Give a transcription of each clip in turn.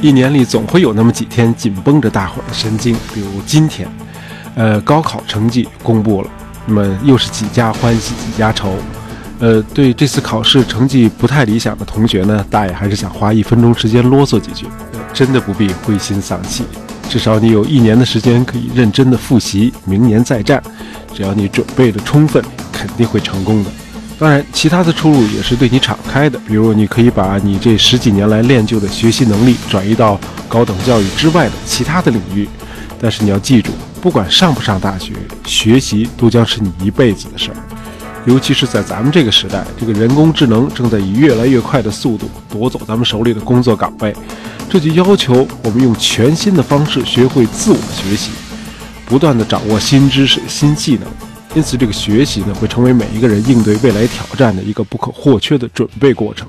一年里总会有那么几天紧绷着大伙儿的神经，比如今天，呃，高考成绩公布了，那么又是几家欢喜几家愁。呃，对这次考试成绩不太理想的同学呢，大爷还是想花一分钟时间啰嗦几句。真的不必灰心丧气，至少你有一年的时间可以认真的复习，明年再战。只要你准备的充分，肯定会成功的。当然，其他的出路也是对你敞开的，比如你可以把你这十几年来练就的学习能力转移到高等教育之外的其他的领域。但是你要记住，不管上不上大学，学习都将是你一辈子的事儿。尤其是在咱们这个时代，这个人工智能正在以越来越快的速度夺走咱们手里的工作岗位，这就要求我们用全新的方式学会自我学习，不断的掌握新知识、新技能。因此，这个学习呢，会成为每一个人应对未来挑战的一个不可或缺的准备过程，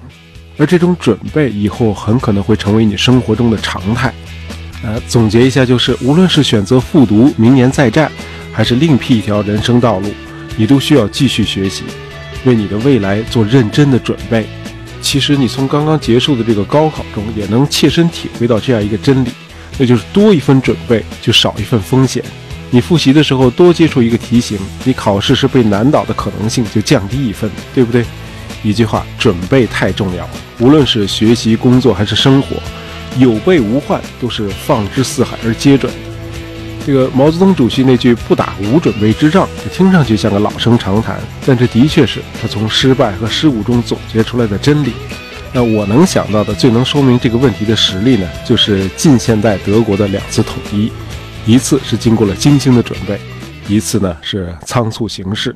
而这种准备以后很可能会成为你生活中的常态。呃，总结一下就是，无论是选择复读、明年再战，还是另辟一条人生道路，你都需要继续学习，为你的未来做认真的准备。其实，你从刚刚结束的这个高考中，也能切身体会到这样一个真理，那就是多一份准备，就少一份风险。你复习的时候多接触一个题型，你考试时被难倒的可能性就降低一分，对不对？一句话，准备太重要了。无论是学习、工作还是生活，有备无患都是放之四海而皆准。这个毛泽东主席那句“不打无准备之仗”，听上去像个老生常谈，但这的确是他从失败和失误中总结出来的真理。那我能想到的最能说明这个问题的实例呢，就是近现代德国的两次统一。一次是经过了精心的准备，一次呢是仓促行事。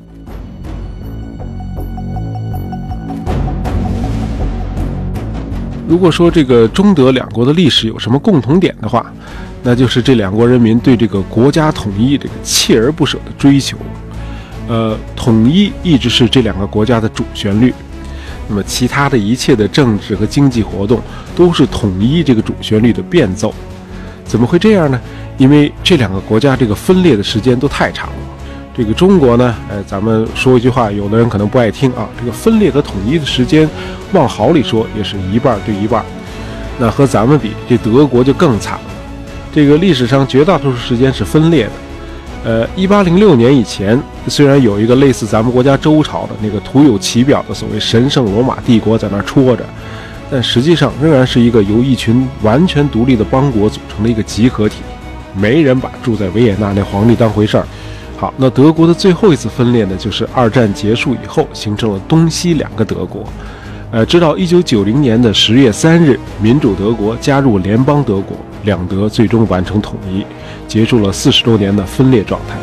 如果说这个中德两国的历史有什么共同点的话，那就是这两国人民对这个国家统一这个锲而不舍的追求。呃，统一一直是这两个国家的主旋律，那么其他的一切的政治和经济活动都是统一这个主旋律的变奏。怎么会这样呢？因为这两个国家这个分裂的时间都太长了。这个中国呢，呃，咱们说一句话，有的人可能不爱听啊。这个分裂和统一的时间，往好里说也是一半对一半。那和咱们比，这德国就更惨了。这个历史上绝大多数时间是分裂的。呃，一八零六年以前，虽然有一个类似咱们国家周朝的那个徒有其表的所谓神圣罗马帝国在那戳着，但实际上仍然是一个由一群完全独立的邦国组成的一个集合体。没人把住在维也纳那皇帝当回事儿。好，那德国的最后一次分裂呢，就是二战结束以后形成了东西两个德国。呃，直到一九九零年的十月三日，民主德国加入联邦德国，两德最终完成统一，结束了四十多年的分裂状态。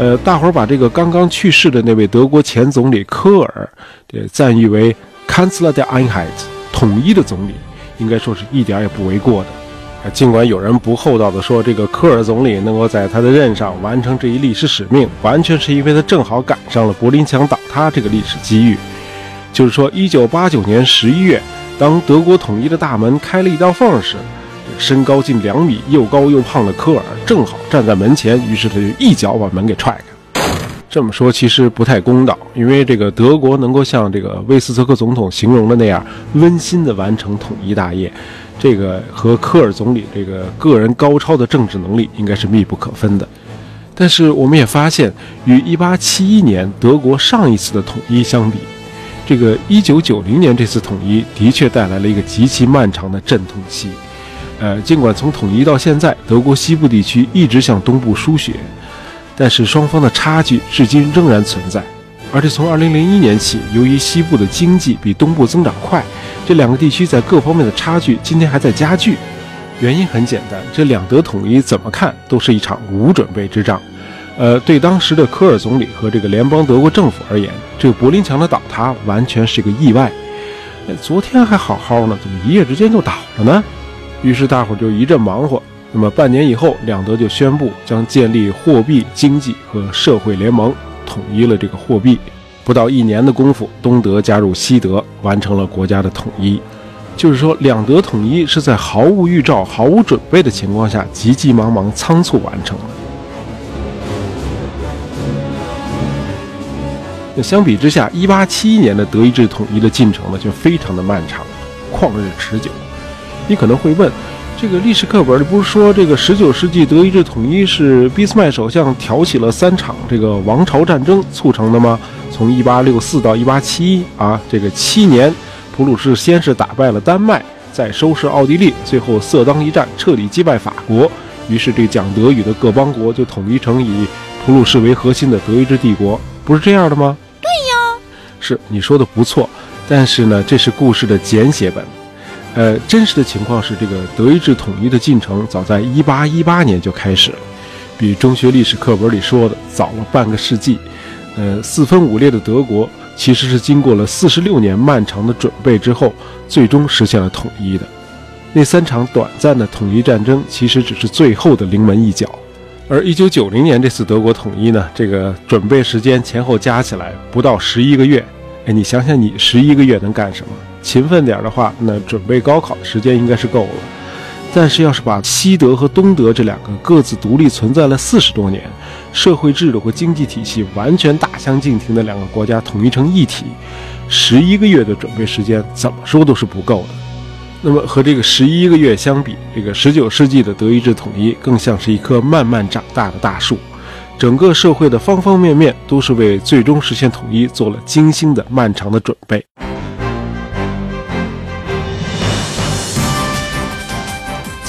呃，大伙儿把这个刚刚去世的那位德国前总理科尔，呃赞誉为 “Kanzler der Einheit”。统一的总理，应该说是一点也不为过的。尽管有人不厚道的说，这个科尔总理能够在他的任上完成这一历史使命，完全是因为他正好赶上了柏林墙倒塌这个历史机遇。就是说，一九八九年十一月，当德国统一的大门开了一道缝时，身高近两米、又高又胖的科尔正好站在门前，于是他就一脚把门给踹开。这么说其实不太公道，因为这个德国能够像这个威斯特克总统形容的那样温馨地完成统一大业，这个和科尔总理这个个人高超的政治能力应该是密不可分的。但是我们也发现，与1871年德国上一次的统一相比，这个1990年这次统一的确带来了一个极其漫长的阵痛期。呃，尽管从统一到现在，德国西部地区一直向东部输血。但是双方的差距至今仍然存在，而且从2001年起，由于西部的经济比东部增长快，这两个地区在各方面的差距今天还在加剧。原因很简单，这两德统一怎么看都是一场无准备之仗。呃，对当时的科尔总理和这个联邦德国政府而言，这个柏林墙的倒塌完全是个意外。昨天还好好呢，怎么一夜之间就倒了呢？于是大伙就一阵忙活。那么半年以后，两德就宣布将建立货币、经济和社会联盟，统一了这个货币。不到一年的功夫，东德加入西德，完成了国家的统一。就是说，两德统一是在毫无预兆、毫无准备的情况下，急急忙忙、仓促完成的。那相比之下，一八七一年的德意志统一的进程呢，就非常的漫长，旷日持久。你可能会问，这个历史课本里不是说这个十九世纪德意志统一是俾斯麦首相挑起了三场这个王朝战争促成的吗？从一八六四到一八七一啊，这个七年，普鲁士先是打败了丹麦，再收拾奥地利，最后色当一战彻底击败法国，于是这讲德语的各邦国就统一成以普鲁士为核心的德意志帝国。不是这样的吗？对呀，是你说的不错，但是呢，这是故事的简写本。呃，真实的情况是，这个德意志统一的进程早在1818年就开始了，比中学历史课本里说的早了半个世纪。呃，四分五裂的德国其实是经过了46年漫长的准备之后，最终实现了统一的。那三场短暂的统一战争其实只是最后的临门一脚。而一九九零年这次德国统一呢，这个准备时间前后加起来不到十一个月。哎，你想想，你十一个月能干什么？勤奋点的话，那准备高考的时间应该是够了。但是要是把西德和东德这两个各自独立存在了四十多年、社会制度和经济体系完全大相径庭的两个国家统一成一体，十一个月的准备时间怎么说都是不够的。那么和这个十一个月相比，这个十九世纪的德意志统一更像是一棵慢慢长大的大树，整个社会的方方面面都是为最终实现统一做了精心的、漫长的准备。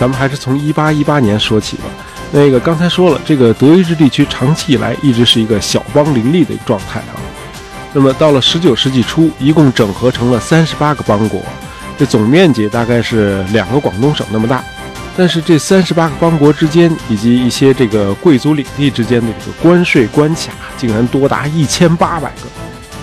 咱们还是从一八一八年说起吧。那个刚才说了，这个德意志地区长期以来一直是一个小邦林立的状态啊。那么到了十九世纪初，一共整合成了三十八个邦国。这总面积大概是两个广东省那么大，但是这三十八个邦国之间以及一些这个贵族领地之间的这个关税关卡竟然多达一千八百个，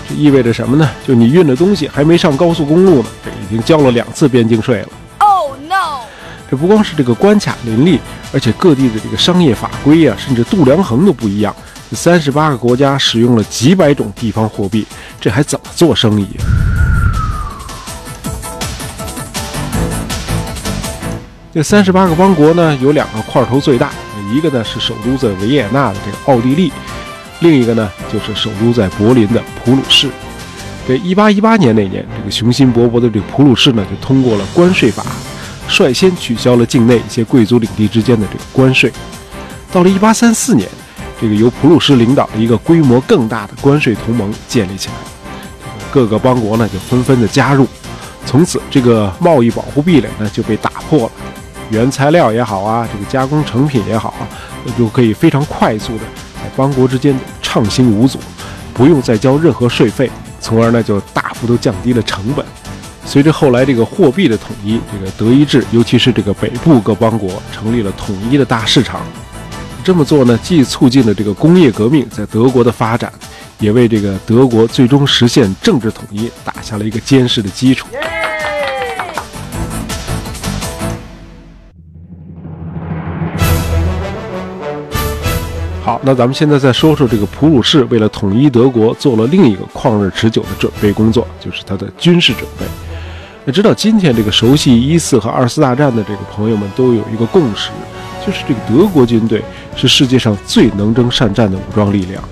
这意味着什么呢？就你运的东西还没上高速公路呢，这已经交了两次边境税了。Oh no！这不光是这个关卡林立，而且各地的这个商业法规呀，甚至度量衡都不一样。这三十八个国家使用了几百种地方货币，这还怎么做生意？这三十八个邦国呢，有两个块头最大，一个呢是首都在维也纳的这个奥地利，另一个呢就是首都在柏林的普鲁士。这一八一八年那年，这个雄心勃勃的这个普鲁士呢，就通过了关税法，率先取消了境内一些贵族领地之间的这个关税。到了一八三四年，这个由普鲁士领导的一个规模更大的关税同盟建立起来，各个邦国呢就纷纷的加入，从此这个贸易保护壁垒呢就被打破了。原材料也好啊，这个加工成品也好啊，那就可以非常快速的在邦国之间畅行无阻，不用再交任何税费，从而呢就大幅度降低了成本。随着后来这个货币的统一，这个德意志，尤其是这个北部各邦国，成立了统一的大市场。这么做呢，既促进了这个工业革命在德国的发展，也为这个德国最终实现政治统一打下了一个坚实的基础。好，那咱们现在再说说这个普鲁士为了统一德国做了另一个旷日持久的准备工作，就是他的军事准备。那直到今天，这个熟悉一四和二次大战的这个朋友们都有一个共识，就是这个德国军队是世界上最能征善战的武装力量，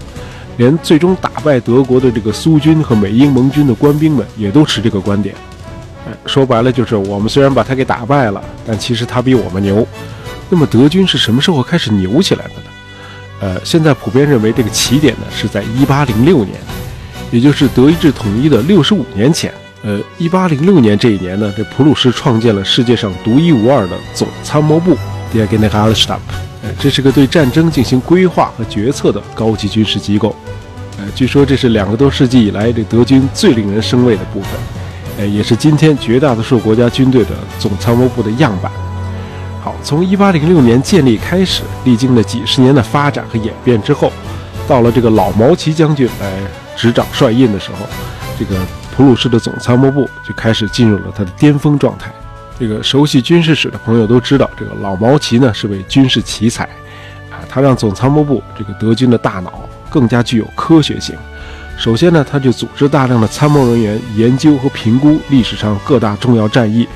连最终打败德国的这个苏军和美英盟军的官兵们也都持这个观点。哎，说白了就是我们虽然把他给打败了，但其实他比我们牛。那么德军是什么时候开始牛起来的呢？呃，现在普遍认为这个起点呢是在一八零六年，也就是德意志统一的六十五年前。呃，一八零六年这一年呢，这普鲁士创建了世界上独一无二的总参谋部 （Die Generalstab）。呃，这是个对战争进行规划和决策的高级军事机构。呃，据说这是两个多世纪以来这德军最令人生畏的部分，呃，也是今天绝大多数国家军队的总参谋部的样板。好从一八零六年建立开始，历经了几十年的发展和演变之后，到了这个老毛奇将军来执掌帅印的时候，这个普鲁士的总参谋部就开始进入了它的巅峰状态。这个熟悉军事史的朋友都知道，这个老毛奇呢是位军事奇才，啊，他让总参谋部这个德军的大脑更加具有科学性。首先呢，他就组织大量的参谋人员研究和评估历史上各大重要战役。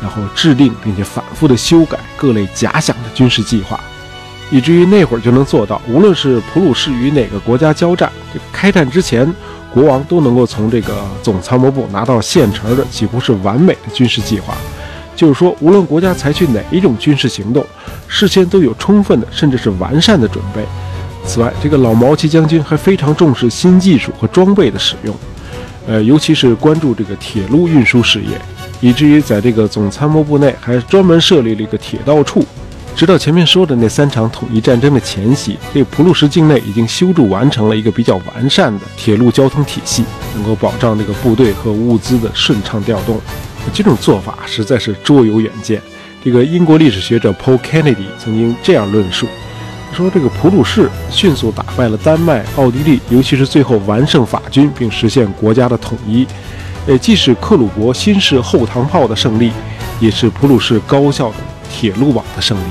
然后制定并且反复的修改各类假想的军事计划，以至于那会儿就能做到，无论是普鲁士与哪个国家交战，这个开战之前国王都能够从这个总参谋部拿到现成的几乎是完美的军事计划。就是说，无论国家采取哪一种军事行动，事先都有充分的甚至是完善的准备。此外，这个老毛奇将军还非常重视新技术和装备的使用，呃，尤其是关注这个铁路运输事业，以至于在这个总参谋部内还专门设立了一个铁道处。直到前面说的那三场统一战争的前夕，这个普鲁士境内已经修筑完成了一个比较完善的铁路交通体系，能够保障这个部队和物资的顺畅调动。这种做法实在是卓有远见。这个英国历史学者 Paul Kennedy 曾经这样论述：说这个普鲁士迅速打败了丹麦、奥地利，尤其是最后完胜法军，并实现国家的统一。呃，既是克虏伯新式后膛炮的胜利，也是普鲁士高效的铁路网的胜利。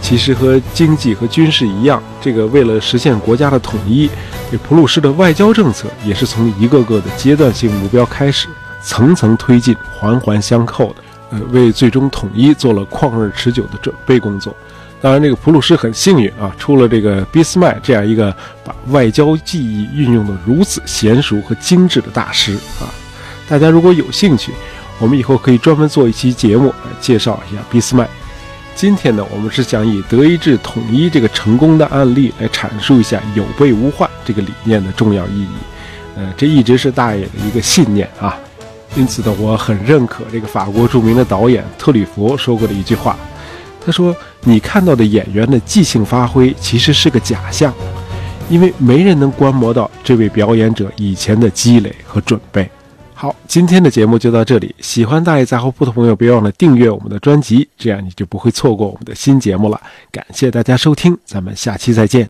其实和经济和军事一样，这个为了实现国家的统一。这普鲁士的外交政策也是从一个个的阶段性目标开始，层层推进，环环相扣的，呃，为最终统一做了旷日持久的准备工作。当然，这个普鲁士很幸运啊，出了这个俾斯麦这样一个把外交技艺运用的如此娴熟和精致的大师啊。大家如果有兴趣，我们以后可以专门做一期节目来介绍一下俾斯麦。今天呢，我们是想以德意志统一这个成功的案例来阐述一下有备无患这个理念的重要意义。呃，这一直是大爷的一个信念啊。因此呢，我很认可这个法国著名的导演特吕弗说过的一句话。他说：“你看到的演员的即兴发挥其实是个假象，因为没人能观摩到这位表演者以前的积累和准备。”好，今天的节目就到这里。喜欢大爷杂货铺的朋友，别忘了订阅我们的专辑，这样你就不会错过我们的新节目了。感谢大家收听，咱们下期再见。